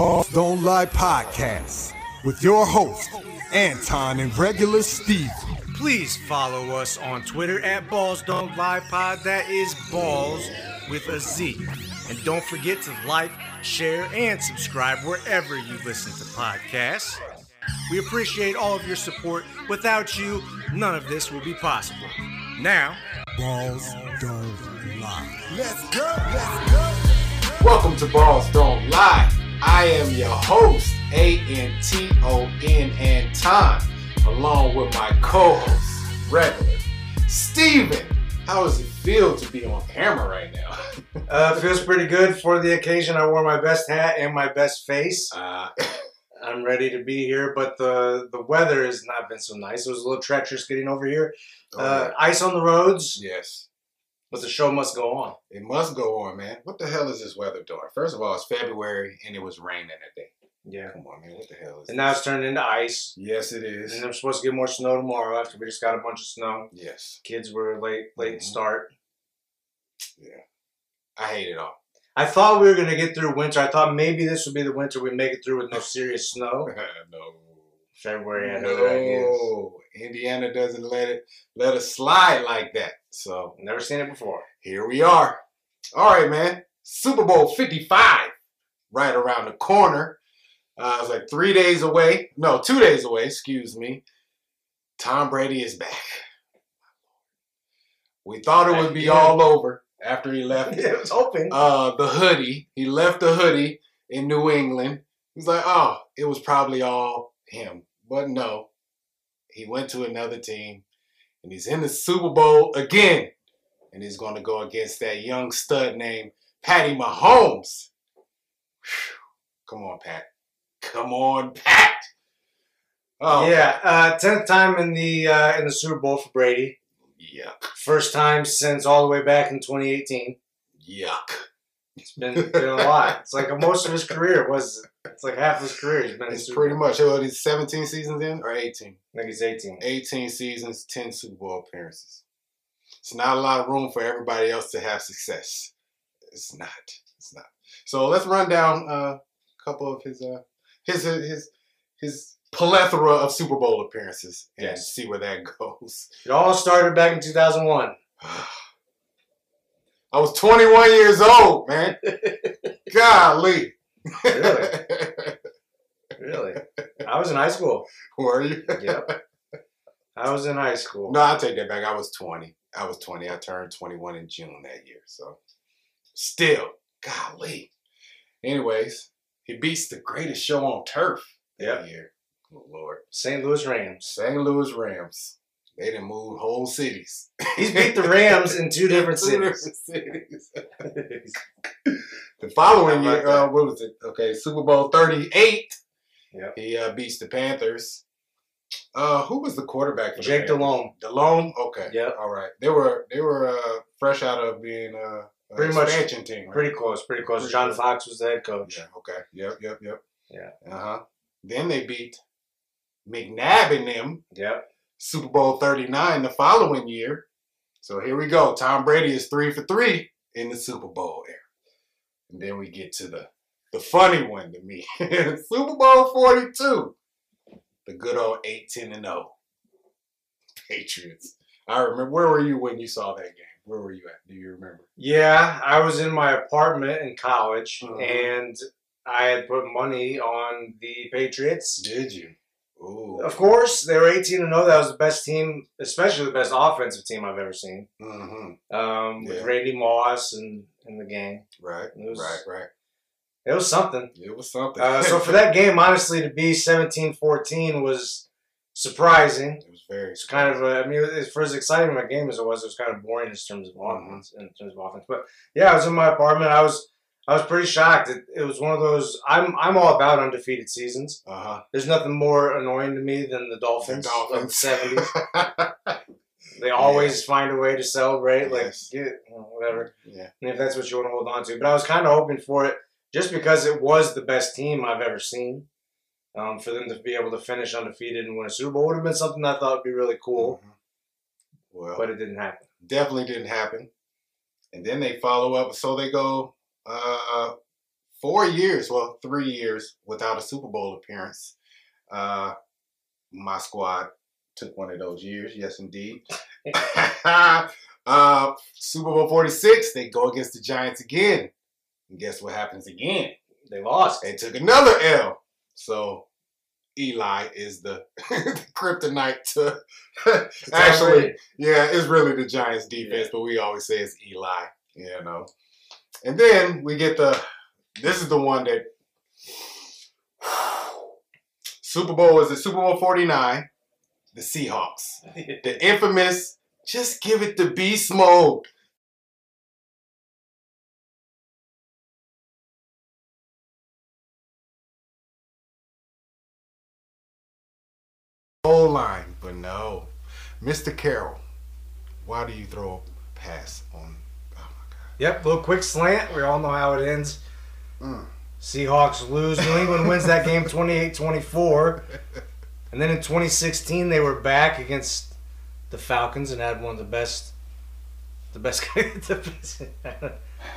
Ballz Don't Lie podcast with your host, Anton and regular Steve. Please follow us on Twitter at Ballz Don't Lie Pod. That is balls with a Z. And don't forget to like, share, and subscribe wherever you listen to podcasts. We appreciate all of your support. Without you, none of this will be possible. Now, Ballz Don't Lie. Let's go, let's go. Welcome to Ballz Don't Lie. I am your host, A-N-T-O-N Anton, along with my co-host, regular, Steven. How does it feel to be on camera right now? uh, feels pretty good for the occasion. I wore my best hat and my best face. Uh, I'm ready to be here, but the the weather has not been so nice. It was a little treacherous getting over here. Uh, ice on the roads, yes, but the show must go on. it must go on, man. What the hell is this weather doing? First of all, it's February and it was raining today. Yeah. Come on, man. What the hell is And now it's turned into ice. Yes, it is. And I'm supposed to get more snow tomorrow after we just got a bunch of snow. Yes. Kids were late late Mhm. start. Yeah. I hate it all. I thought we were gonna get through winter. I thought maybe this would be the winter we make it through with no serious snow. no. February other ideas. No, Indiana doesn't let it let us slide like that. So Never seen it before. here we are. All right, man. Super Bowl 55, right around the corner. Uh, it's like three days away. No, two days away. Excuse me. Tom Brady is back. We thought it would be all over after he left Yeah, I was hoping. uh, the hoodie. He left the hoodie in New England. He's like, oh, it was probably all him. But no, he went to another team and he's in the Super Bowl again. And he's going to go against that young stud named Patty Mahomes. Whew. Come on, Pat. Come on, Pat. Oh, yeah, uh, tenth time in the uh, in the Super Bowl for Brady. Yuck. First time since all the way back in 2018. Yuck. It's been, been a lot. It's like most of his career was. It's like half his career he's been. It's Super pretty much, what, he's 17 seasons in or 18? I think he's 18. 18 seasons, 10 Super Bowl appearances. It's not a lot of room for everybody else to have success. It's not. It's not. So let's run down uh, a couple of his uh, his his his plethora of Super Bowl appearances and Yes. see where that goes. It all started back in 2001. I was 21 years old, man. Golly. Really? Really? I was in high school. Were you? Yep. I was in high school. No, I take that back. I was 20. I was 20. I turned 21 in June that year. So, still, golly. Anyways, he beats the greatest show on turf that Yep. year. Oh, Lord. St. Louis Rams. St. Louis Rams. They didn't move whole cities. He's beat the Rams in two different cities. the following year, uh, what was it? Okay, Super Bowl 38. Yep. He uh, beats the Panthers. Uh, who was the quarterback? For Jake? Delhomme. Delhomme. Okay. Yeah. All right. They were they were uh, fresh out of being uh, an Pretty much expansion team. Right? Pretty close, pretty close. Pretty John close. Fox was the head coach. Yeah. Okay. Yep. Yep. Yep. Yeah. Uh huh. Then they beat McNabb and them Yep. Super Bowl 39 the following year. So here we go. Tom Brady is three for three in the Super Bowl era. And then we get to the the funny one to me. Super Bowl 42. The good old 8 10 and 0. Patriots. I remember where were you when you saw that game? Where were you at? Do you remember? Yeah, I was in my apartment in college, Mhm. and I had put money on the Patriots. Did you? Ooh. Of course, they were 18 and 0. That was the best team, especially the best offensive team I've ever seen. Mm-hmm. Um, Yeah. With Randy Moss and in the game, Right. It was- right. Right. it was something. It was something. Uh, so for that game, honestly, to be 17-14 was surprising. it was very. It's kind of, a, I mean, it's, for as exciting of a game as it was, it was kind of boring in terms of Mhm. offense. In terms of offense, but yeah, I was in my apartment. I was, I was pretty shocked. It, it was one of those. I'm, I'm all about undefeated seasons. Uh huh. There's nothing more annoying to me than the Dolphins, of the 70s. They always find a way to celebrate, like Yes. get you know, whatever. yeah. And if that's what you want to hold on to, but I was kind of hoping for it just because it was the best team I've ever seen. Um, for them to be able to finish undefeated and win a Super Bowl would have been something I thought would be really cool, Mhm. Well, but it didn't happen. definitely didn't happen. And then they follow up, so they go uh, four years, well, three years without a Super Bowl appearance. Uh, my squad took one of those years. Yes, indeed. uh, Super Bowl 46, they go against the Giants again. And guess what happens again? They lost. They took another L. So Eli is the kryptonite to actually, yeah, it's really the Giants defense, Yeah. but we always say it's Eli, you know. And then we get the this is the one that Super Bowl is the Super Bowl 49, the Seahawks. The infamous just give it the beast mode. Goal line, but no. Mr. Carroll, why do you throw a pass on? Yep, little quick slant. We all know how it ends. Mm. Seahawks lose. New England wins that game 28 24. And then in 2016, they were back against the Falcons and had one of the best. The best. the best-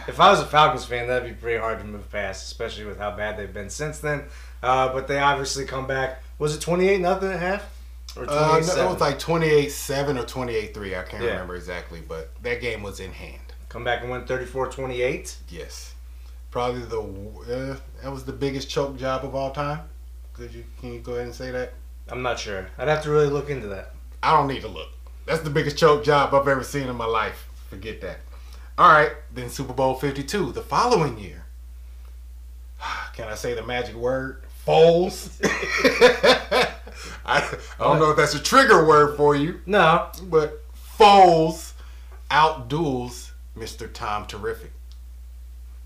if I was a Falcons fan, that'd be pretty hard to move past, especially with how bad they've been since then. Uh, but they obviously come back. Was it 28 nothing at half? Or Uh, 28 no, it was like 28-7 or 28-3. I can't Yeah. remember exactly, but that game was in hand. Come back and win 34 28. Yes, probably the uh, that was the biggest choke job of all time. Could you can you go ahead and say that? I'm not sure. I'd have to really look into that. I don't need to look. That's the biggest choke job I've ever seen in my life. Forget that. All right, then Super Bowl 52 the following year. Can I say the magic word? Foles. I, I don't know if that's a trigger word for you, No, but Foles outduels Mr. Tom Terrific.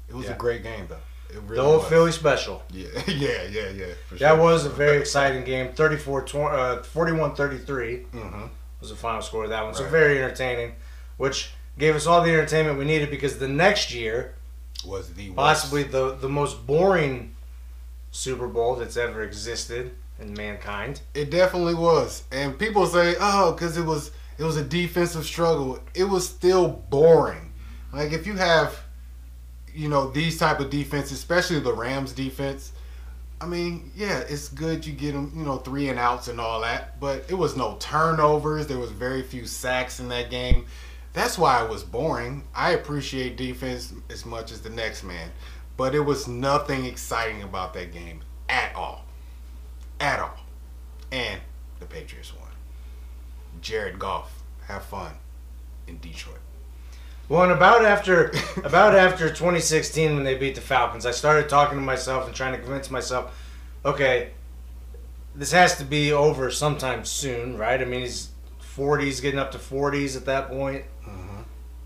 It was Yeah. a great game, though. It really the old was. Philly special. Yeah, yeah, yeah, yeah. That sure. was a very exciting game. 34 tw- uh, 41 33 Mhm. was the final score of that one. So very entertaining, which gave us all the entertainment we needed because the next year, was the possibly worst. the, the most boring Super Bowl that's ever existed in mankind. It definitely was. And people say, "Oh, because it was it was a defensive struggle." It was still boring. Like if you have, you know, these type of defense, especially the Rams defense. I mean, yeah, it's good you get them, you know, three and outs and all that, but it was no turnovers. There was very few sacks in that game. That's why it was boring. I appreciate defense as much as the next man, but it was nothing exciting about that game at all. At all. And the Patriots won. Jared Goff, have fun in Detroit. Well, and about after about after 2016 when they beat the Falcons, I started talking to myself and trying to convince myself, okay, this has to be over sometime soon, right? I mean, he's 40s, getting up to 40s at that point.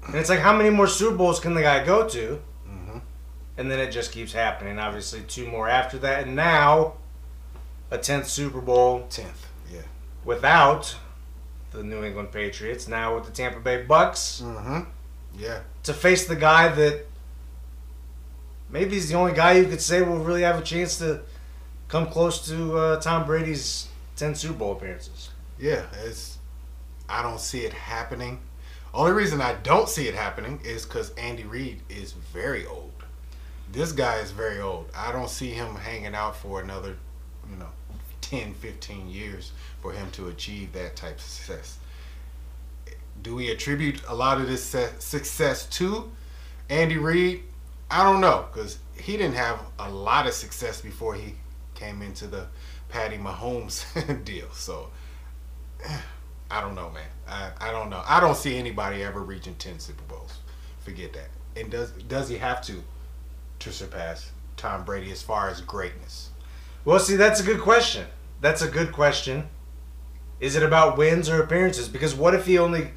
And it's like, how many more Super Bowls can the guy go to? Mhm. And then it just keeps happening. Obviously, two more after that, and now a 10th Super Bowl 10th, yeah. without the New England Patriots. Now with the Tampa Bay Bucks Mm-hmm. Yeah. to face the guy that maybe he's the only guy you could say will really have a chance to come close to uh, Tom Brady's 10 Super Bowl appearances. Yeah, it's I don't see it happening. Only reason I don't see it happening is because Andy Reid is very old. This guy is very old. I don't see him hanging out for another, you know, 10, 15 years for him to achieve that type of success. Do we attribute a lot of this success to Andy Reid? I don't know because he didn't have a lot of success before he came into the Patty Mahomes deal. So I don't know, man. I, I don't know. I don't see anybody ever reaching ten Super Bowls. Forget that. And does does he have to to surpass Tom Brady as far as greatness? Well, see, that's a good question. That's a good question. Is it about wins or appearances? Because what if he only.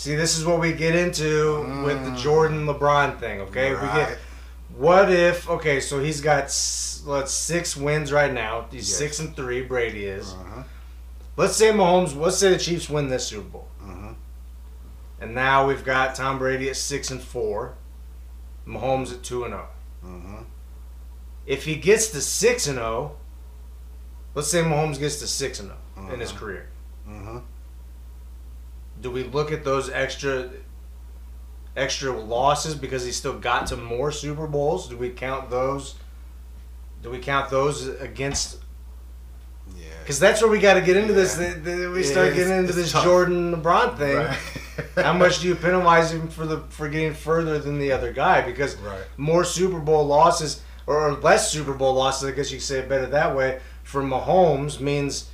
See, this is what we get into with the Jordan LeBron thing, okay? We Mm. Get. What if. Okay, so he's got let's six wins right now. He's Yes. six and three, Brady is. Uh-huh. Let's say Mahomes, let's say the Chiefs win this Super Bowl. Mhm. And now we've got Tom Brady at 6 and 4, Mahomes at 2 and 0. Mhm. If he gets to 6 and 0, let's say Mahomes gets to 6 and 0 in his Mhm. career. Do we look at those extra extra losses because he still got to more Super Bowls? Do we count those? Do we count those against? Yeah. Because that's where we got to get into this. The- the- we Yeah, start getting into this tough. Jordan LeBron thing. Right. How much do you penalize him for the for getting further than the other guy? Because Right. more Super Bowl losses or less Super Bowl losses, I guess you could say it better that way, for Mahomes means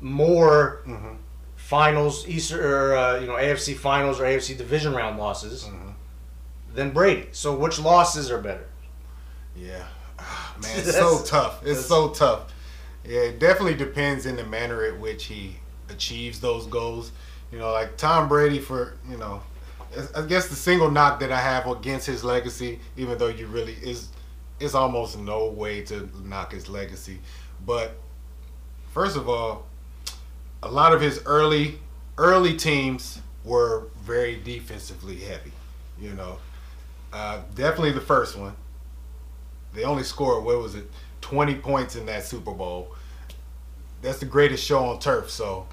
more Mhm. Finals, Easter or uh, you know AFC finals or AFC division round losses Mhm. than Brady. So which losses are better? Yeah. Ah, Man, it's so tough. It's so tough. Yeah, it definitely depends in the manner at which he achieves those goals. You know, like Tom Brady for, you know, I guess the single knock that I have against his legacy, even though you really is it's almost no way to knock his legacy. But first of all, a lot of his early early teams were very defensively heavy. You know, uh, definitely the first one. They only scored what was it, twenty points in that Super Bowl. That's the greatest show on turf. So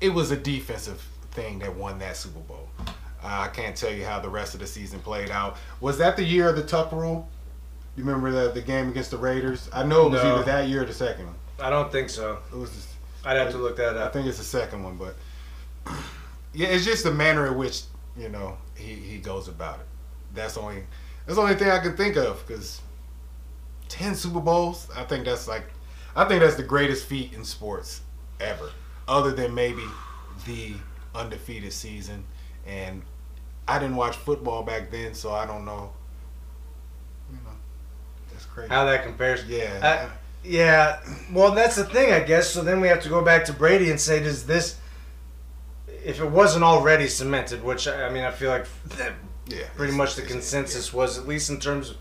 it was a defensive thing that won that Super Bowl. Uh, I can't tell you how the rest of the season played out. Was that the year of the tuck rule? You remember the the game against the Raiders? I know it was No. either that year or the second one. I don't think so. It was. The, I'd have to look that up. I think it's the second one, but yeah, it's just the manner in which you know he, he goes about it. That's the only that's the only thing I can think of because ten Super Bowls, I think that's like I think that's the greatest feat in sports ever, other than maybe the undefeated season. And I didn't watch football back then, so I don't know. You know, that's crazy. How that compares? yeah, I- Yeah, well, that's the thing, I guess. So then we have to go back to Brady and say, does this, if it wasn't already cemented, which I mean, I feel like yeah. pretty much the consensus was, at least in terms of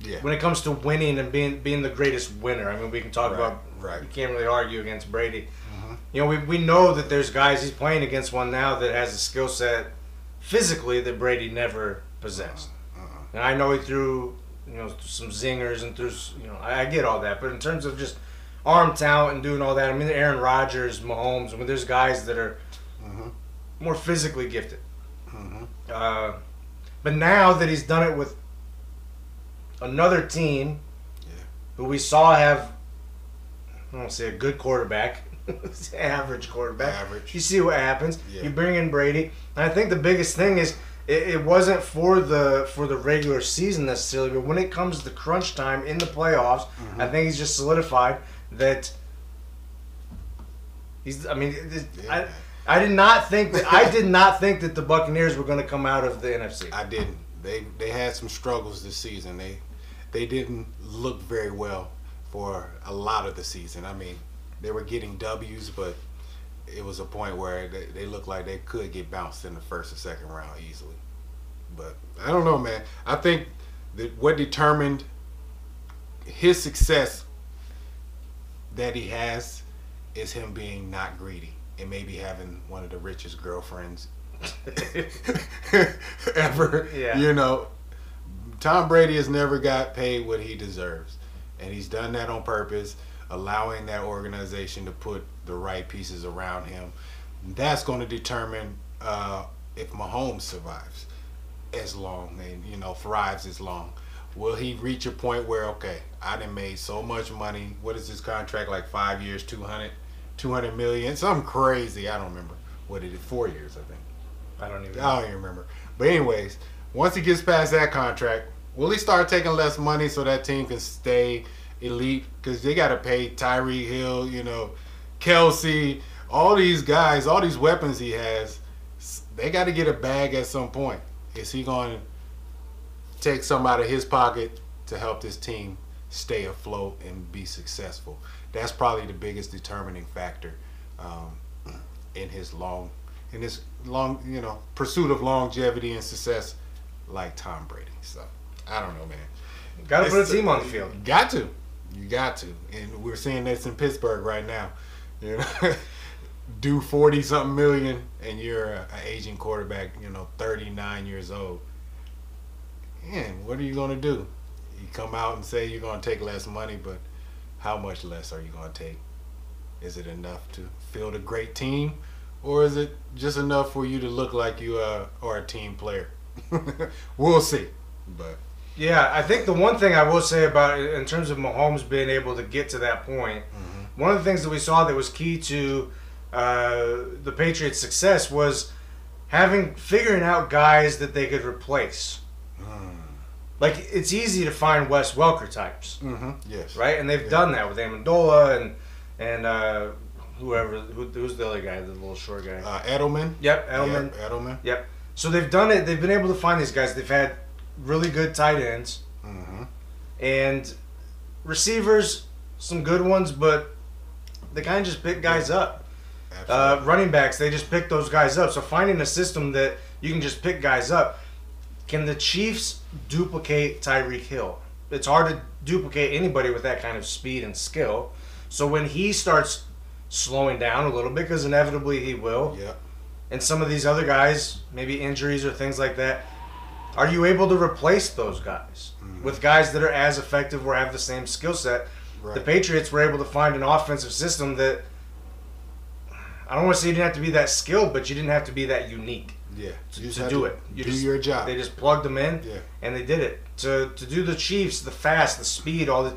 Yeah. when it comes to winning and being being the greatest winner. I mean, we can talk Right, about right. You can't really argue against Brady. Mhm. You know, we we know that there's guys he's playing against one now that has a skill set physically that Brady never possessed. Uh-uh. And I know he threw, you know, some zingers and threw, s- you know, I, I get all that. But in terms of just arm talent and doing all that, I mean, Aaron Rodgers, Mahomes, I mean, there's guys that are Mhm. more physically gifted. Mhm. Uh, but now that he's done it with another team Yeah. who we saw have, I don't say a good quarterback, average quarterback. Average. You see what happens. Yeah. You bring in Brady, and I think the biggest thing is it, it wasn't for the for the regular season necessarily, but when it comes to crunch time in the playoffs, Mm-hmm. I think he's just solidified that he's. I mean, it, Yeah. I I did not think that I did not think that the Buccaneers were going to come out of the NFC. I didn't. They they had some struggles this season. They they didn't look very well for a lot of the season. I mean, they were getting W's, but it was a point where they, they looked like they could get bounced in the first or second round easily. But I don't know, man. I think that what determined his success that he has is him being not greedy and maybe having one of the richest girlfriends ever. Yeah. You know, Tom Brady has never got paid what he deserves. And he's done that on purpose, allowing that organization to put the right pieces around him. That's going to determine uh, if Mahomes survives as long and, you know, thrives as long. Will he reach a point where, okay, I done made so much money. What is his contract? Like five years, 200, 200 million? Something crazy. I don't remember what it is. Four years, I think. I don't even. I don't even remember. But anyways, once he gets past that contract, will he start taking less money so that team can stay elite? Because they got to pay Tyreek Hill, you know, Kelce, all these guys, all these weapons he has. They got to get a bag at some point. Is he going to take some out of his pocket to help this team stay afloat and be successful? That's probably the biggest determining factor um, in his long in his long, you know, pursuit of longevity and success, like Tom Brady. So I don't know, man. Got to put a team on the field. Got to, you got to, and we're seeing this in Pittsburgh right now. You know, do forty something million, and you're an aging quarterback. You know, thirty nine years old. Man, what are you gonna do? You come out and say you're gonna take less money, but how much less are you gonna take? Is it enough to field a great team, or is it just enough for you to look like you uh, are a team player? we'll see. But Yeah, I think the one thing I will say about it in terms of Mahomes being able to get to that point, one of the things that we saw that was key to uh, the Patriots' success was having figuring out guys that they could replace. Like it's easy to find Wes Welker types, mm-hmm. yes, right? And they've Yeah. done that with Amendola and and uh, whoever who, who's the other guy, the little short guy. Uh, Edelman. yep, Edelman. Yep, Edelman. Yep. So they've done it. They've been able to find these guys. They've had really good tight ends Mm-hmm. and receivers, some good ones, but they kind of just pick guys up. Uh, running backs, they just pick those guys up. So finding a system that you can just pick guys up. Can the Chiefs duplicate Tyreek Hill? It's hard to duplicate anybody with that kind of speed and skill. So when he starts slowing down a little bit, because inevitably he will, yep. and some of these other guys, maybe injuries or things like that, are you able to replace those guys with guys that are as effective or have the same skill set? Right. The Patriots were able to find an offensive system that I don't want to say you didn't have to be that skilled, but you didn't have to be that unique Yeah. You just to have do it. You do just- your job. They just plugged them in, Yeah. and they did it. To to do the Chiefs, the fast, the speed, all the,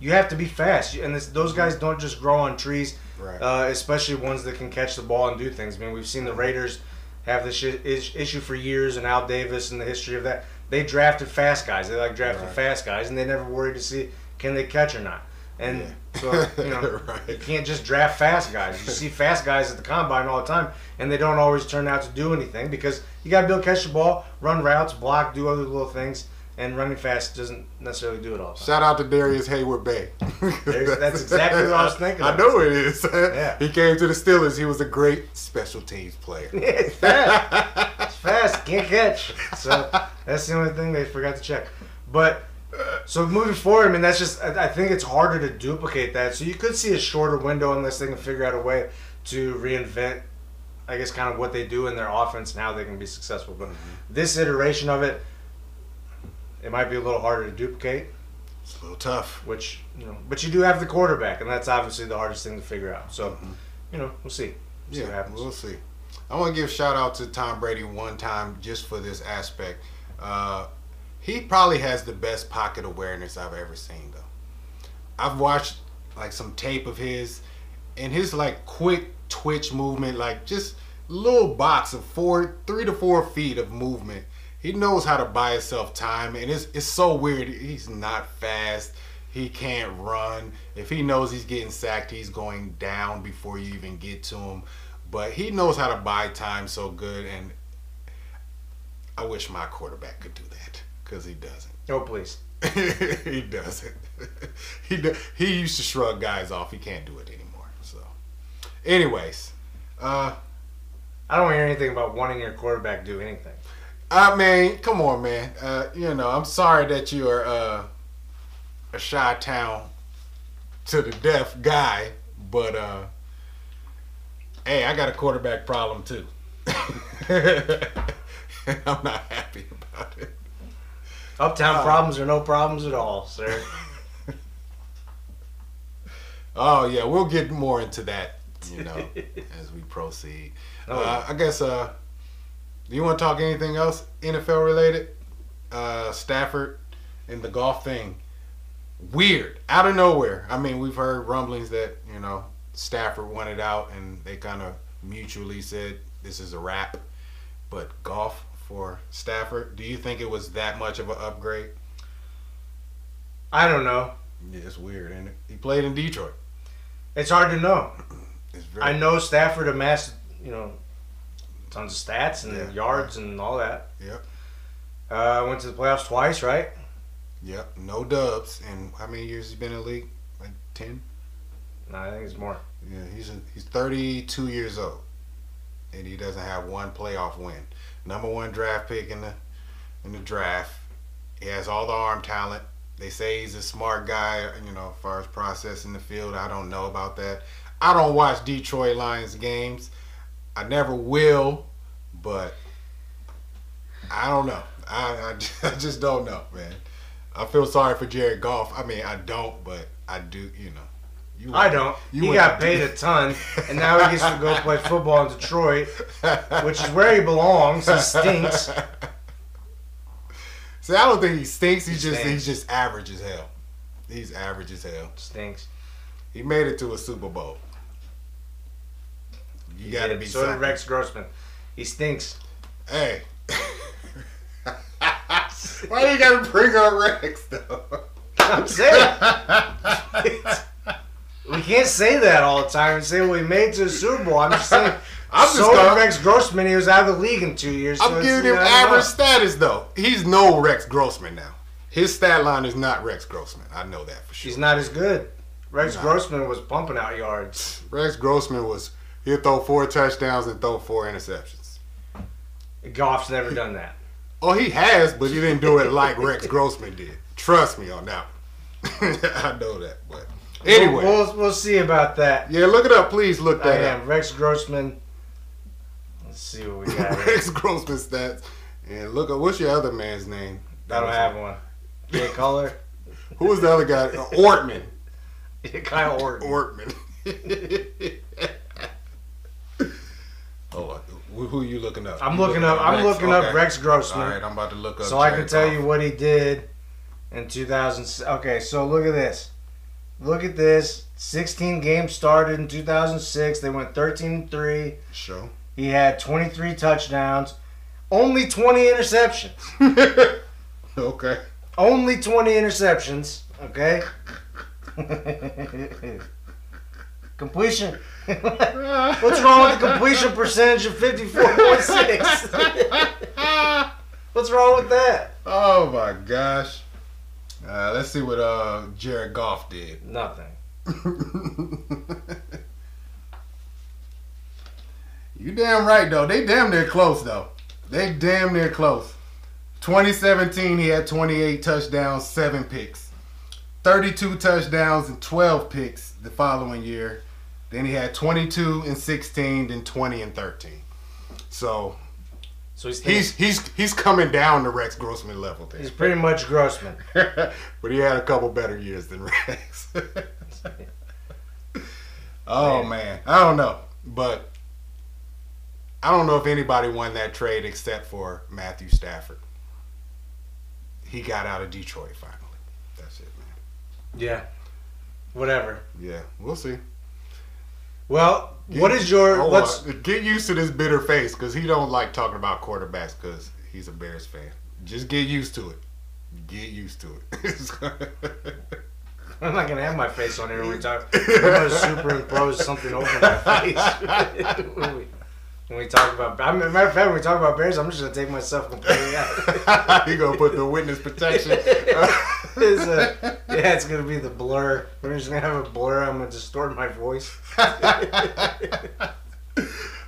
you have to be fast, and this, those guys don't just grow on trees. Right. Uh, especially ones that can catch the ball and do things. I mean, we've seen the Raiders have this issue for years, and Al Davis and the history of that. They drafted fast guys. They like drafting Right. fast guys, and they never worried to see can they catch or not. And Yeah. so you know, Right. you can't just draft fast guys. You see fast guys at the combine all the time, and they don't always turn out to do anything because you got to be able to catch the ball, run routes, block, do other little things, and running fast doesn't necessarily do it all. Shout out to Darrius Heyward-Bey. That's exactly what I was thinking I know it is. Yeah. He came to the Steelers. He was a great special teams player. it's fast. Fast. Can't catch. So that's the only thing they forgot to check. But so moving forward, I mean, that's just. I think it's harder to duplicate that. So you could see a shorter window unless they can figure out a way to reinvent. I guess kind of what they do in their offense and how they can be successful. But this iteration of it, it might be a little harder to duplicate. It's a little tough. Which you know, but you do have the quarterback, and that's obviously the hardest thing to figure out. So, you know, we'll see. We'll see what Yeah, happens. we'll see. I want to give shout out to Tom Brady one time just for this aspect. Uh, he probably has the best pocket awareness I've ever seen, though. I've watched like some tape of his, and his like quick twitch movement, like just little box of four, three to four feet of movement. He knows how to buy himself time, and it's it's so weird. He's not fast. He can't run. If he knows he's getting sacked, he's going down before you even get to him. But he knows how to buy time so good, and I wish my quarterback could do that because he doesn't. Oh please. he doesn't. he do, he used to shrug guys off. He can't do it anymore. So, anyways, uh, I don't hear anything about wanting your quarterback to do anything. I mean, come on, man. Uh, you know, I'm sorry that you are uh, a shy town to the deaf guy, but uh, hey, I got a quarterback problem too. I'm not happy about it. Uptown Oh. problems are no problems at all, sir. Oh yeah, we'll get more into that, you know, as we proceed. Oh, Uh, I guess. Uh, do you want to talk anything else NFL related? Uh, Stafford and the Goff thing. Weird, out of nowhere. I mean, we've heard rumblings that you know Stafford wanted out, and they kind of mutually said this is a wrap. But Goff for Stafford. Do you think it was that much of an upgrade? I don't know. Yeah, it's weird, and he played in Detroit. It's hard to know. It's very I know Stafford amassed, you know, tons of stats and Yeah. yards and all that. Yep. Uh, went to the playoffs twice, right? Yep, no dubs. And how many years he been in the league? Like ten. No, I think it's more. Yeah, he's a, he's 32 years old, and he doesn't have one playoff win. Number one draft pick in the in the draft. He has all the arm talent. They say he's a smart guy. You know, as far as processing the field, I don't know about that. I don't watch Detroit Lions games. I never will, but I don't know. I, I, I just don't know, man. I feel sorry for Jared Goff. I mean, I don't, but I do, you know. You I don't. you he got paid a ton, and now he gets to go play football in Detroit, which is where he belongs. He stinks. See, I don't think he stinks. He's He just stinks. he's just average as hell. He's average as hell. Stinks. He made it to a Super Bowl. You got to Yeah, be so did. Rex Grossman. He stinks. Hey. Why do you gotta bring up Rex though? I'm saying. We can't say that all the time and say well, he made it to the Super Bowl. I'm just saying. I'm just so gonna- Rex Grossman. He was out of the league in two years. so I'm giving him know, I don't average status though. He's no Rex Grossman now. His stat line is not Rex Grossman. I know that for sure. He's not as good. Rex Nah. Grossman was pumping out yards. Rex Grossman was he'll throw four touchdowns and throw four interceptions. Goff's never done that. Oh, he has, but he didn't do it like Rex Grossman did. Trust me on that. I know that, but anyway, we'll, we'll, we'll see about that. yeah, look it up, please. Look I that am Rex Grossman. Let's see what we got. Rex Grossman stats, and look up what's your other man's name? I don't have one. Jay Cutler. Who was the other guy? Uh, Ortman. Kyle Orton. Ortman. oh, who are you looking up? I'm You looking up. I'm Rex? looking up Okay. Rex Grossman. right, I'm about to look up. so I can tell you what he did in 2000. Okay, so look at this. Look at this. 16 games started in 2006. They went 13 3. Show. He had 23 touchdowns, only 20 interceptions. okay. Only 20 interceptions. Okay. completion. What's wrong with the completion percentage of 54.6? What's wrong with that? Oh my gosh. Uh, let's see what uh, Jared Goff did. Nothing. you damn right though. They damn near close though. They damn near close. 2017, he had 28 touchdowns, seven picks. 32 touchdowns and 12 picks the following year. Then he had 22 and 16, then 20 and 13. So So he's he's he's he's coming down to Rex Grossman level there. he's pretty much Grossman. but he had a couple better years than Rex. oh man. I don't know, but I don't know if anybody won that trade except for Matthew Stafford. He got out of Detroit finally. That's it, man. Yeah. Whatever. Yeah, we'll see. Well, what is your what's on. get used to this bitter face because he don't like talking about quarterbacks because he's a Bears fan. Just get used to it. Get used to it. I'm not gonna have my face on here when we talk. I'm gonna superimpose something over my face when, we, when we talk about. I mean, matter of fact, when we talk about Bears, I'm just gonna take myself completely out. he gonna put the witness protection. It's a- yeah, it's gonna be the blur. We're just gonna have a blur. I'm gonna distort my voice.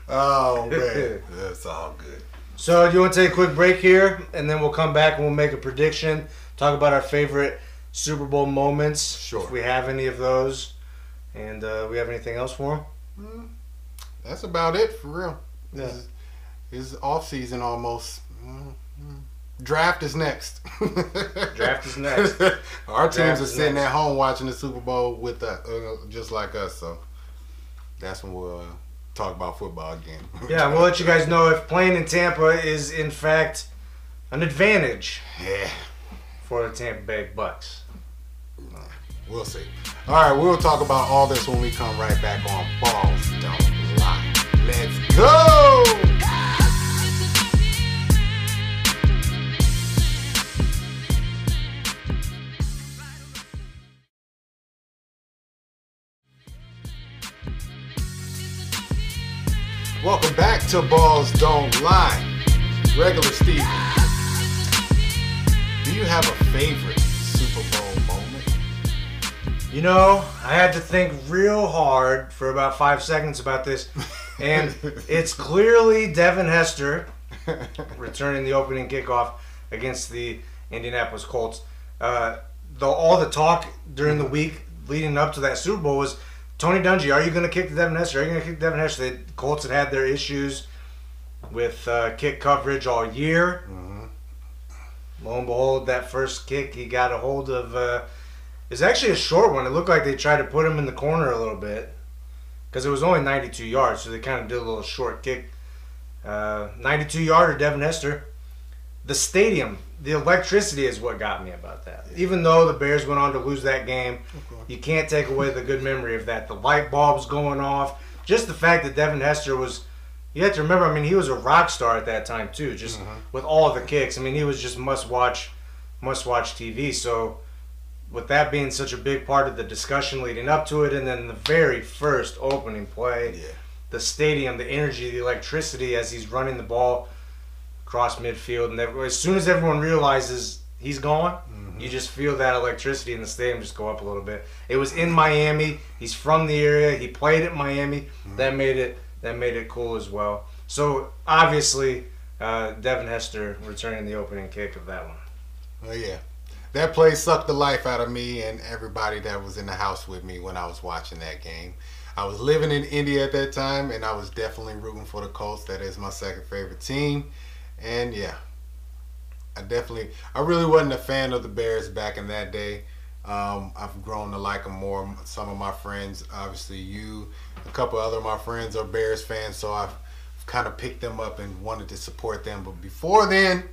oh man, that's all good. So, do you want to take a quick break here, and then we'll come back and we'll make a prediction. Talk about our favorite Super Bowl moments, Sure. if we have any of those, and uh, we have anything else for them. That's about it for real. Yeah. This is, is off season almost. Mm, mm. Draft is next. Draft is next. Our teams are sitting next. at home watching the Super Bowl with uh, uh, just like us. So that's when we'll uh, talk about football again. Yeah, we'll let you guys know if playing in Tampa is in fact an advantage yeah, for the Tampa Bay Bucks. we'll see. All right, we'll talk about all this when we come right back on Ballz Don't Lie. Let's go. Welcome back to Ballz Don't Lie. Regular Steven. Do you have a favorite Super Bowl moment? You know, I had to think real hard for about five seconds about this, and it's clearly Devin Hester returning the opening kickoff against the Indianapolis Colts. Uh, the, all the talk during the week leading up to that Super Bowl was Tony Dungy, are you going to kick the Devin Hester? Are you going to kick Devin Hester? The Colts had had their issues with uh, kick coverage all year. Lo and behold, that first kick, he got a hold of uh, It's actually a short one. It looked like they tried to put him in the corner a little bit because it was only 92 yards, so they kind of did a little short kick. Uh, 92 yarder, Devin Hester. The stadium, the electricity is what got me about that. Even though the Bears went on to lose that game, you can't take away the good memory of that. The light bulbs going off, just the fact that Devin Hester was. You have to remember, I mean, he was a rock star at that time too, just uh-huh. with all the kicks. I mean, he was just must watch, must watch TV. So, with that being such a big part of the discussion leading up to it, and then the very first opening play, Yeah. the stadium, the energy, the electricity as he's running the ball across midfield, and every- as soon as everyone realizes he's gone, you just feel that electricity in the stadium just go up a little bit. It was in Miami. He's from the area. He played at Miami. That made it that made it cool as well. So obviously, uh, Devin Hester returning the opening kick of that one. Oh yeah, that play sucked the life out of me and everybody that was in the house with me when I was watching that game. I was living in India at that time, and I was definitely rooting for the Colts. That is my second favorite team, and yeah, I definitely, I really wasn't a fan of the Bears back in that day. Um, I've grown to like them more. Some of my friends, obviously you, a couple other of my friends are Bears fans, so I've kind of picked them up and wanted to support them. But before then,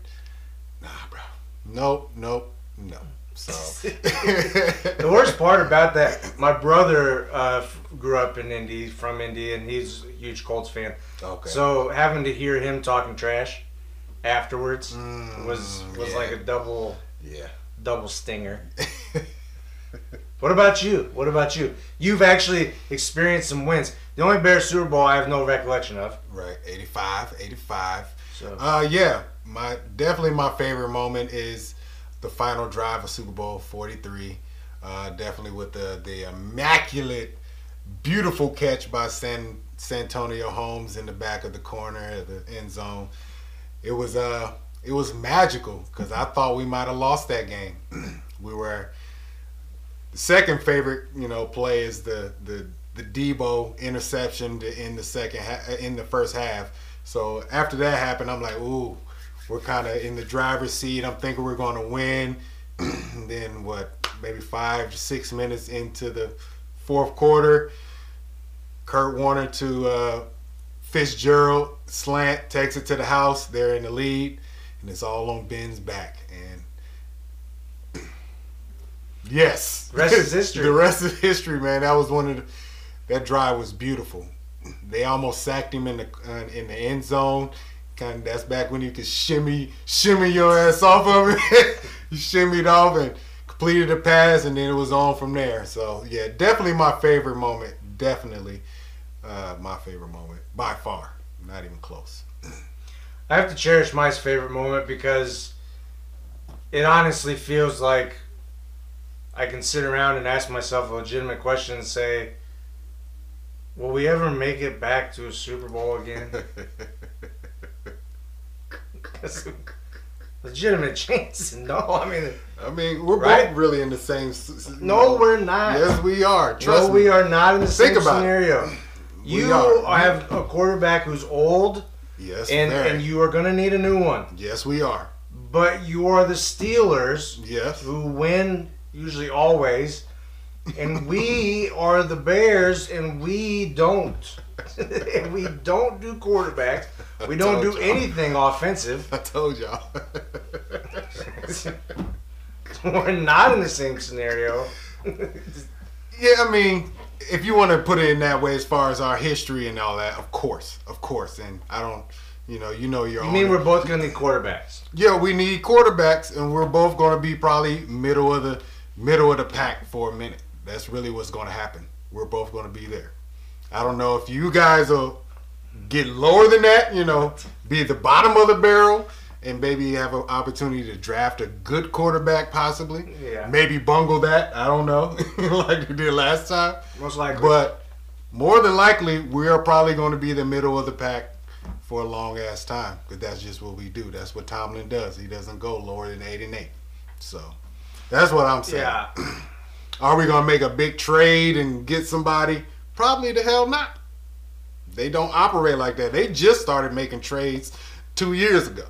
nah, bro. Nope, nope, no. So The worst part about that, my brother uh, grew up in Indy, from Indy, and he's a huge Colts fan. Okay. So having to hear him talking trash afterwards Mm, was was yeah. like a double yeah. double stinger. What about you? What about you? You've actually experienced some wins. The only Bears Super Bowl I have no recollection of. Right, 85, 85. So Uh, yeah, my definitely my favorite moment is the final drive of Super Bowl 43. Uh, definitely with the the immaculate, beautiful catch by San Santonio Holmes in the back of the corner of the end zone. It was uh it was magical because I thought we might have lost that game. we were the second favorite, you know, play is the the the Debo interception to- in the second ha- in the first half. So after that happened, I'm like, ooh, we're kind of in the driver's seat. I'm thinking we're going to win. then what? Maybe five to six minutes into the fourth quarter, Kurt Warner to uh, Fitzgerald slant takes it to the house. They're in the lead, and it's all on Ben's back. And yes, Rest is history. the rest is history, man. That was one of the, that drive was beautiful. They almost sacked him in the uh, in the end zone. Kind of, that's back when you could shimmy shimmy your ass off of it. you shimmied off and completed the pass, and then it was on from there. So yeah, definitely my favorite moment. Definitely uh, my favorite moment by far. Not even close. I have to cherish my favorite moment because it honestly feels like I can sit around and ask myself a legitimate question and say, Will we ever make it back to a Super Bowl again? legitimate chance. No, I mean, I mean, we're Right? both really in the same. s- s- you no, know- we're not. Yes, we are. Trust no, me. we are not in the Think same about it. scenario. We You are. have a quarterback who's old, Yes, and very. and you are going to need a new one. Yes, we are. But you are the Steelers, Yes. who win usually always, and we are the Bears, and we don't. we don't do quarterbacks. We don't do y'all. anything offensive. I told y'all. We're not in the same scenario. yeah, I mean, if you want to put it in that way, as far as our history and all that, of course, of course. And I don't, you know, you know your You mean we're both going to need quarterbacks? yeah, we need quarterbacks, and we're both going to be probably middle of the middle of the pack for a minute. That's really what's going to happen. We're both going to be there. I don't know if you guys will get lower than that. You know, be at the bottom of the barrel. And maybe have an opportunity to draft a good quarterback, possibly. Yeah. Maybe bungle that. I don't know, like we did last time. Most likely. But more than likely, we are probably going to be the middle of the pack for a long ass time because that's just what we do. That's what Tomlin does. He doesn't go lower than eight and eight. So that's what I'm saying. yeah. Are we going to make a big trade and get somebody? Probably the hell not. They don't operate like that. They just started making trades two years ago.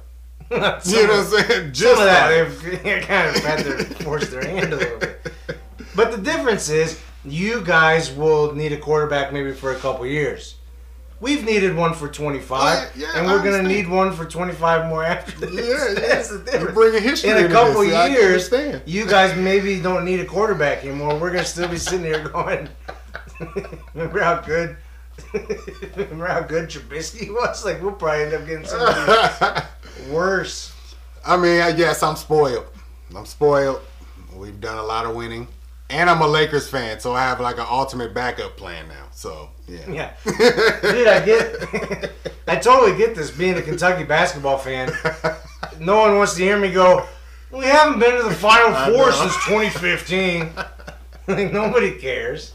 Some You know what I'm saying? Some Just of that they've kind of had to force their hand a little bit. But the difference is, you guys will need a quarterback maybe for a couple years. We've needed one for 25, Oh, yeah, and we're going to need one for 25 more after this. Yeah, That's the difference. History In a couple. Years, you guys maybe don't need a quarterback anymore. We're going to still be sitting here going, remember how good. Remember how good Trubisky was? Like we'll probably end up getting something worse. I mean, I guess I'm spoiled. I'm spoiled. We've done a lot of winning, and I'm a Lakers fan, so I have like an ultimate backup plan now. So yeah, Yeah. Dude, I get I totally get this being a Kentucky basketball fan. No one wants to hear me go, We haven't been to the final four since 2015. like nobody cares.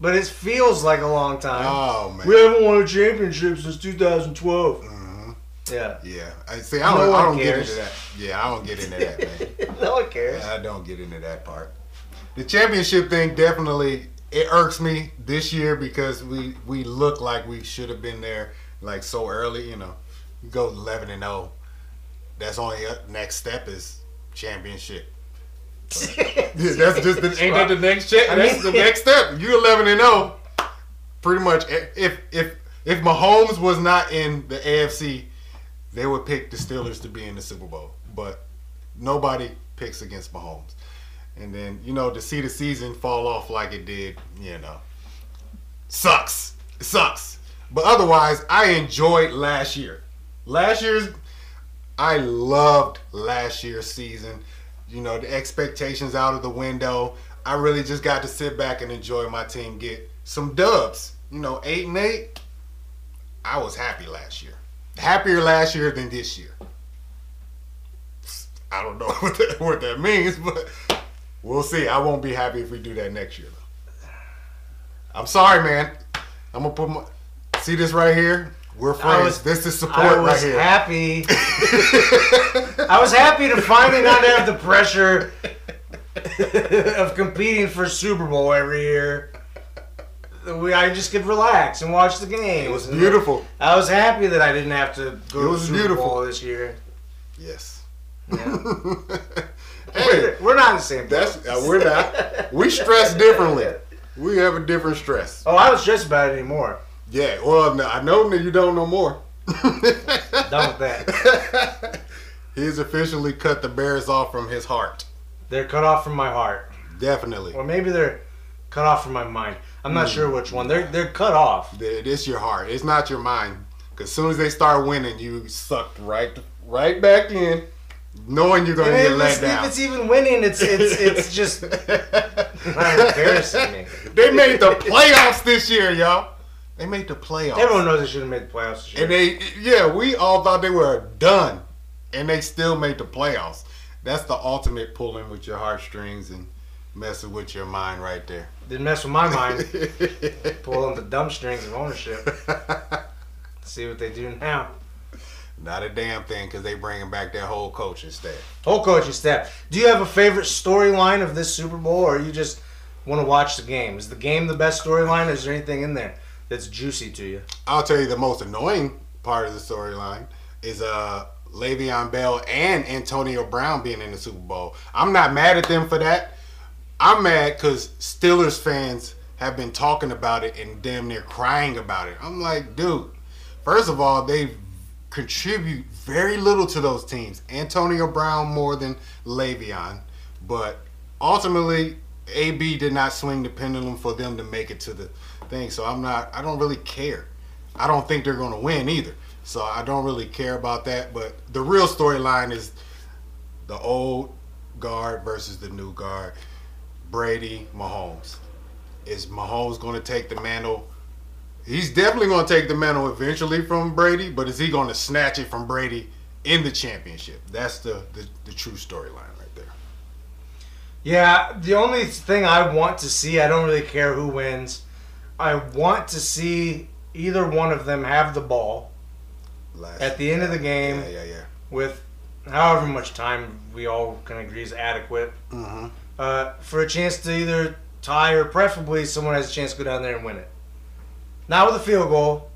But it feels like a long time. Oh man. we haven't won a championship since 2012. Mm. Yeah. Yeah, I see. I don't. I don't get into that. Yeah, I don't get into that, man. no one cares. I don't get into that part. The championship thing definitely it irks me this year because we we look like we should have been there like so early. You know, we go eleven and zero. That's only uh, next step is championship. Yeah, that's just the, ain't that the next check? I That's the next step. You eleven and zero. Pretty much, if if if Mahomes was not in the AFC, they would pick the Steelers to be in the Super Bowl. But nobody picks against Mahomes. And then you know to see the season fall off like it did, you know, sucks. It sucks. But otherwise, I enjoyed last year. Last year's, I loved last year's season. You know, the expectations out of the window. I really just got to sit back and enjoy my team get some dubs. You know, eight and eight. I was happy last year. Happier last year than this year. I don't know what that, what that means, but we'll see. I won't be happy if we do that next year. Though. I'm sorry, man. I'm gonna put my see this right here. We're friends. was- this is support I right was here. happy. I was happy to finally not have the pressure of competing for Super Bowl every year. We, I just could relax and watch the game. It was beautiful. I was happy that I didn't have to go It to was the Super beautiful. Bowl this year. Yes. Yeah. hey, we're, we're not in the same. that's uh, we're not. We stress differently. We have a different stress. Oh, I don't stress about it anymore. Yeah. Well, no, I know that you don't know more. Done with that. He's officially cut the bears off from his heart. They're cut off from my heart, Definitely. or maybe they're cut off from my mind. I'm Hmm. not sure which one. They're they're cut off. It is your heart. It's not your mind. Cause as soon as they start winning, you sucked right right back in, knowing you're gonna And get let it's, down. if it's even winning, it's it's it's just embarrassing me. they made the playoffs this year, y'all. They made the playoffs. Everyone knows they should have made the playoffs. This year. And they, yeah, we all thought they were done, and they still made the playoffs. That's the ultimate pulling with your heartstrings and messing with your mind right there. Didn't mess with my mind. Pull on the dumb strings of ownership. See what they do now. Not a damn thing, because they bringing back their whole coaching staff. Whole coaching staff. Do you have a favorite storyline of this Super Bowl, or you just want to watch the game? Is the game the best storyline, is there anything in there that's juicy to you? I'll tell you the most annoying part of the storyline is uh Le'Veon Bell and Antonio Brown being in the Super Bowl. I'm not mad at them for that. I'm mad because Steelers fans have been talking about it and damn near crying about it. I'm like, dude, first of all, they contribute very little to those teams. Antonio Brown more than Le'Veon, but ultimately, AB did not swing the pendulum for them to make it to the thing. So I'm not. I don't really care. I don't think they're going to win either. So I don't really care about that. But the real storyline is the old guard versus the new guard. Brady, Mahomes. Is Mahomes going to take the mantle? He's definitely going to take the mantle eventually from Brady, but is he going to snatch it from Brady in the championship? That's the the, the true storyline right there. Yeah, the only thing I want to see, I don't really care who wins. I want to see either one of them have the ball Last, at the end of the game yeah, yeah, yeah. with however much time we all can agree is adequate Mm-hmm. Uh, for a chance to either tie or preferably someone has a chance to go down there and win it. Not with a field goal,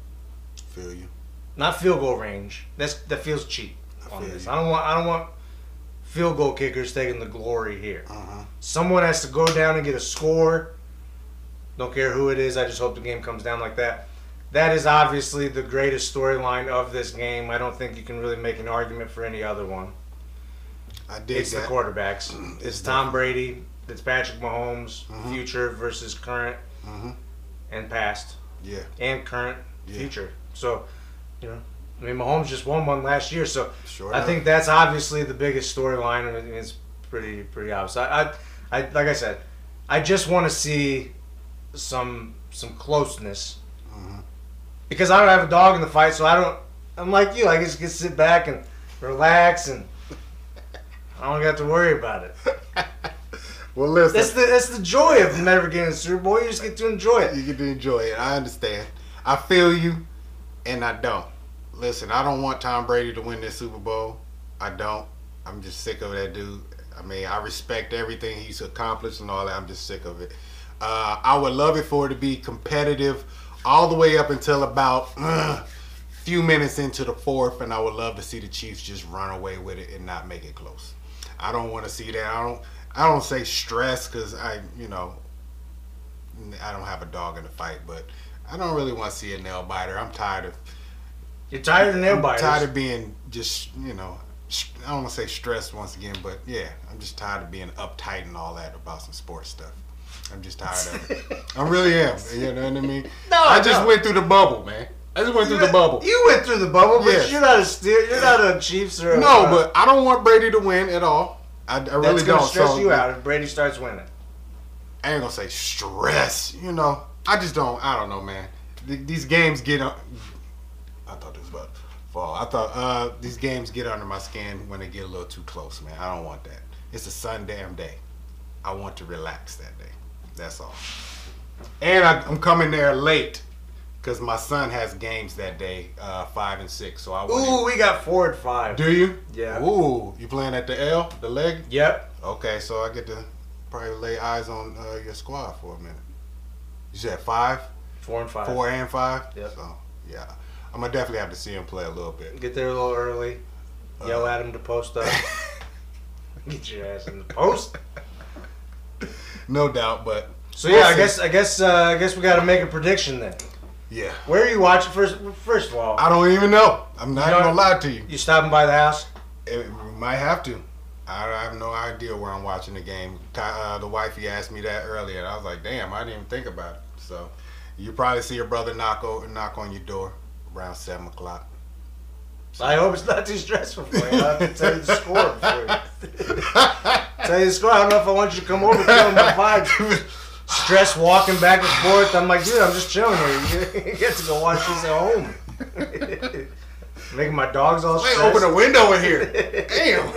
Feel you. not field goal range. That's that feels cheap I on feel this. you. I don't want I don't want field goal kickers taking the glory here. Uh-huh. Someone has to go down and get a score. Don't care who it is. I just hope the game comes down like that. That is obviously the greatest storyline of this game. I don't think you can really make an argument for any other one. I did It's the quarterbacks. It's Tom Brady. It's Patrick Mahomes. Mhm. Future versus current hmm and past Yeah. and current Yeah. future. So, you know, I mean, Mahomes just won one last year, so Sure. I think that's obviously the biggest storyline. Mean, it's pretty pretty obvious. I, I, I like I said, I just want to see some some closeness Mhm. because I don't have a dog in the fight, so I don't. I'm like you. I just get sit back and relax, and I don't got to worry about it. Well, listen. That's the that's the joy of never getting a Super Bowl. You just get to enjoy it. you get to enjoy it. I understand. I feel you, and I don't. Listen, I don't want Tom Brady to win this Super Bowl. I don't. I'm just sick of that dude. I mean, I respect everything he's accomplished and all that. I'm just sick of it. Uh, I would love it for it to be competitive all the way up until about uh, few minutes into the fourth, and I would love to see the Chiefs just run away with it and not make it close. I don't want to see that. I don't. I don't say stress because I, you know, I don't have a dog in the fight, but I don't really want to see a nail biter. I'm tired of You're tired of nail I'm tired of being just you know I don't want to say stressed once again, but yeah, I'm just tired of being uptight and all that about some sports stuff. I'm just tired of it. I really am. You know what I mean? No, I just no. went through the bubble, man. I just went through the bubble. You went through the bubble, but Yes. you're not a steer. You're not a Chiefs or a, No, uh, but I don't want Brady to win at all. I, I really that's gonna don't. stress So, you out if Brady starts winning. I ain't gonna say stress. You know, I just don't. I don't know, man. Th- These games get. On, I thought this was about fall. I thought uh, these games get under my skin when they get a little too close, man. I don't want that. It's a sun damn day. I want to relax that day. That's all. And I, I'm coming there late because my son has games that day, uh, five and six. So I want. Ooh, we got four and five. Do you? Yeah. Ooh, you playing at the L, the leg? Yep. Okay, so I get to probably lay eyes on uh, your squad for a minute. You said five, Four and five. four and five. Yep. So yeah, I'm gonna definitely have to see him play a little bit. Get there a little early. Yell Uh, at him to post up. Get your ass in the post. No doubt, but So yeah, I guess I guess uh, I guess we got to make a prediction then. Yeah, Where are you watching first? First of all, I don't even know. I'm not You even don't- gonna lie to you. you stopping by the house? It, might have to. I, I have no idea where I'm watching the game. Uh, the wifey asked me that earlier, and I was like, "Damn, I didn't even think about it." So, you probably see your brother knock over, knock on your door around seven o'clock. So, I hope it's not too stressful for you. I'll have to tell you the score before you. tell you the score. I don't know if I want you to come over killing my vibe. Stress walking back and forth. I'm like, dude, I'm just chilling here. You get to go watch this at home. Making my dogs all Hey, stressed. open a window in here. Damn.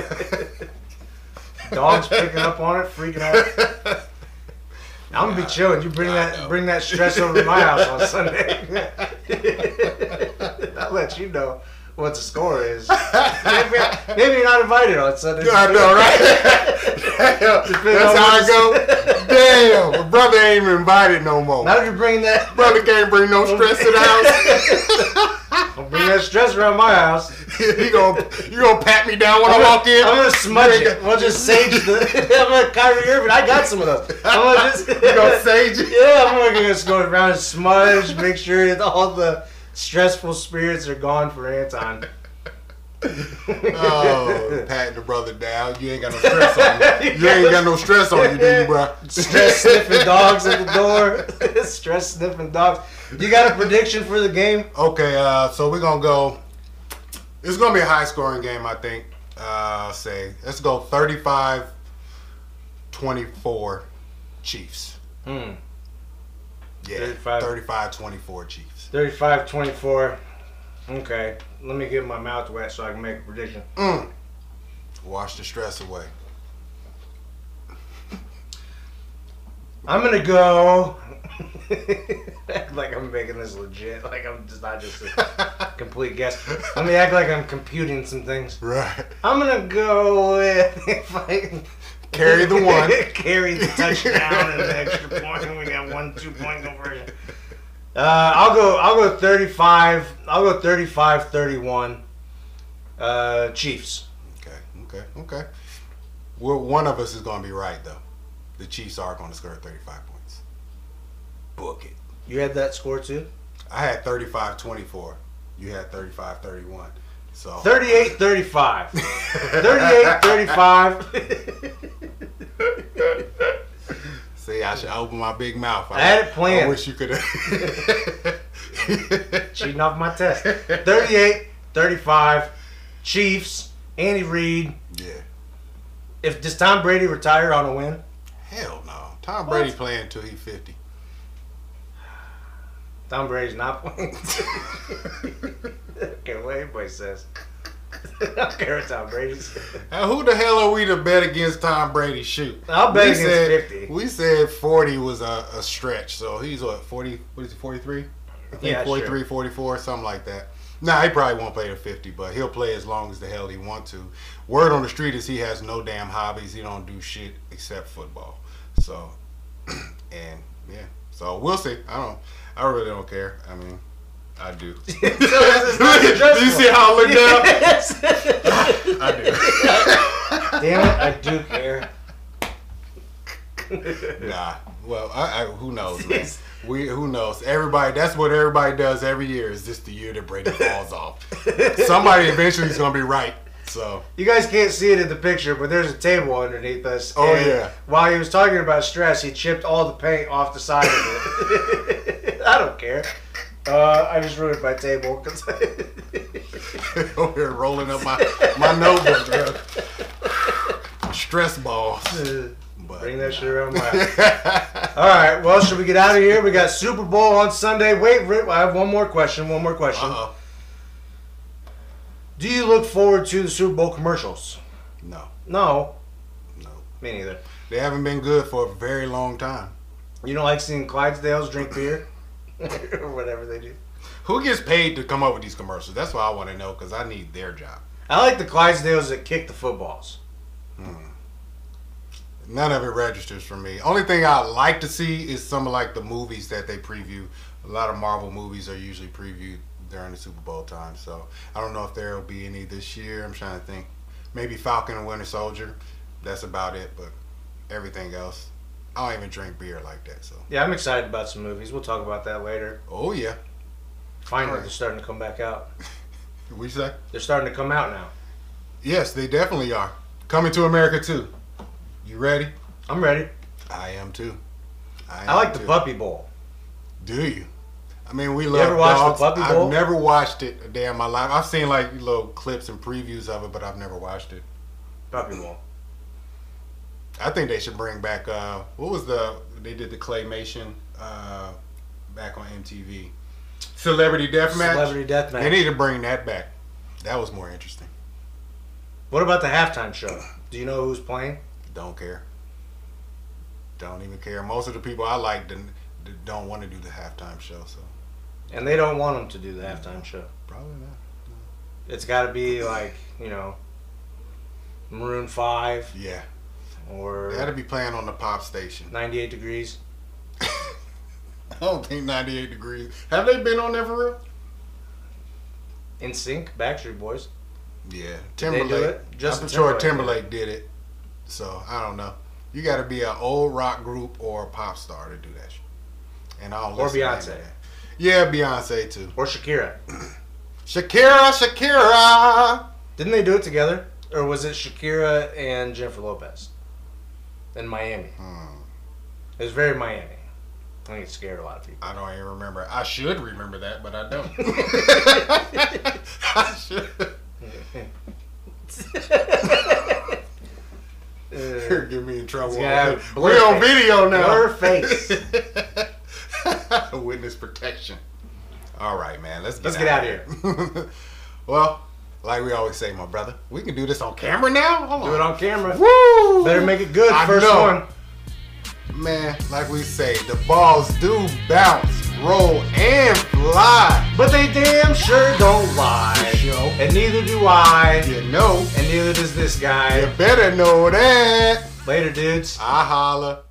Dogs picking up on it, freaking out. I'm gonna be chilling. You bring that bring that stress over to my house on Sunday. I'll let you know what the score is. Maybe, maybe you're not invited on Sunday. I know, right? That's how I go. Damn, my brother ain't even invited no more. Now you bring that Brother can't bring no stress to the house. Don't bring that stress around my house. you gonna you gonna pat me down when i I'm walk gonna, in? I'm gonna smudge it. We'll just sage the. I'm like Kyrie Irving. I got some of those. I'm gonna just. You gonna sage it? Yeah, I'm gonna just go around and smudge, make sure that all the stressful spirits are gone for Anton. Oh, patting the brother down. You ain't got no stress on you. You ain't got no stress on you, do you, bro? Stress sniffing dogs at the door. Stress sniffing dogs. You got a prediction for the game? Okay, uh, so we're gonna go. It's gonna be a high scoring game, I think. Uh, say let's go 35 24 Chiefs. Hmm. Yeah, 35. 35 24 Chiefs. 35 24. Okay. Let me get my mouth wet so I can make a prediction. Mm. Wash the stress away. I'm gonna go. act like I'm making this legit. Like I'm just not just a complete guess. Let me act like I'm computing some things. Right. I'm gonna go with if I Carry the one. carry the touchdown and the extra point. We got one two point conversion. Uh, I'll go. I'll go 35. I'll go 35 31. Uh, Chiefs. Okay, okay, okay. we're, one of us is going to be right though. The Chiefs are going to score 35 points. Book it. You had that score too? I had 35-24. You had 35-31. So 38 35. 38 35. See, I should open my big mouth. I had it planned. I wish you could have. Cheating off my test. 38 35. Chiefs. Andy Reid. yeah. If does Tom Brady retire on a win? Hell no. Tom What? Brady playing until he's 50. Tom Brady's not playing. I care what anybody says. I don't care what Brady says. Now, who the hell are we to bet against Tom Brady? Shoot. I'll bet we against said, 50. We said 40 was a, a stretch. So he's what, 40? What is he, 43? I think Yeah, 43, sure. 44, something like that. Nah, he probably won't play to 50, but he'll play as long as the hell he want to. Word on the street is he has no damn hobbies. He don't do shit except football. So, and yeah. So we'll see. I don't. I really don't care. I mean, I do. So it's not Do you see how I look down? Yes. I do. Damn it, I do care. Nah. Well, I, I, who knows, man? We who knows? Everybody. That's what everybody does every year. Is this the year that Brady falls off? Somebody eventually is gonna be right. So You guys can't see it in the picture, but there's a table underneath us. Oh, and yeah. While he was talking about stress, he chipped all the paint off the side of it. I don't care. Uh, I just ruined my table. 'cause- over here rolling up my my notebook, bro. Stress balls. But, Bring that shit around my house. All right. Well, should we get out of here? We got Super Bowl on Sunday. Wait, I have one more question. One more question. Uh-oh. Do you look forward to the Super Bowl commercials? No, No, no. me neither. They haven't been good for a very long time. You don't like seeing Clydesdales drink beer or whatever they do. Who gets paid to come up with these commercials? That's what I want to know because I need their job. I like the Clydesdales that kick the footballs. Hmm. None of it registers for me. Only thing I like to see is some of like the movies that they preview. A lot of Marvel movies are usually previewed during the Super Bowl time. So I don't know if there will be any this year. I'm trying to think. Maybe Falcon and Winter Soldier. That's about it. But everything else, I don't even drink beer like that. So Yeah, I'm excited about some movies. We'll talk about that later. oh yeah, Finally, Alright. they're starting to come back out. we say They're starting to come out now. yes, they definitely are coming to America too. You ready? I'm ready. I am too. I, I like am the. Puppy Bowl. Do you? I mean, we love ever watched the dogs. Puppy Bowl? I've never watched it a day in my life. I've seen like little clips and previews of it, but I've never watched it. Puppy Bowl. I think they should bring back. Uh, what was the? They did the claymation uh, back on MTV. Celebrity Deathmatch. Celebrity Deathmatch. They need to bring that back. That was more interesting. What about the halftime show? Do you know who's playing? Don't care. Don't even care. Most of the people I like didn't- don't want to do the halftime show, so And they don't want them to do the halftime show. probably not. It's got to be like you know, Maroon Five Yeah, or they had to be playing on the pop station. 98 Degrees. I don't think 98 degrees. Have they been on there for real? NSYNC, Backstreet Boys. Yeah, Did they do Timberlake. Justin I'm sure Timberlake Timberlake did it. So I don't know. You got to be an old rock group or a pop star to do that. Shit. And I don't Or listen to any Beyonce. Yeah, Beyonce too. Or Shakira. Shakira, Shakira. Didn't they do it together? Or was it Shakira and Jennifer Lopez? In Miami. Hmm, It was very Miami. I think it scared a lot of people. I don't even remember. I should remember that, but I don't. I should. You're getting me in trouble. Yeah, We're on video now. Blur face. Witness protection. All right, man. Let's get Let's out get of here. well, like we always say, my brother, we can do this on camera now. Hold Do it on camera. Woo! Better make it good. I First know. one. Man, like we say, the balls do bounce, roll, and fly. But they damn sure don't lie. Show. And neither do I. You know, And neither does this guy. you better know that. Later, dudes. I holla.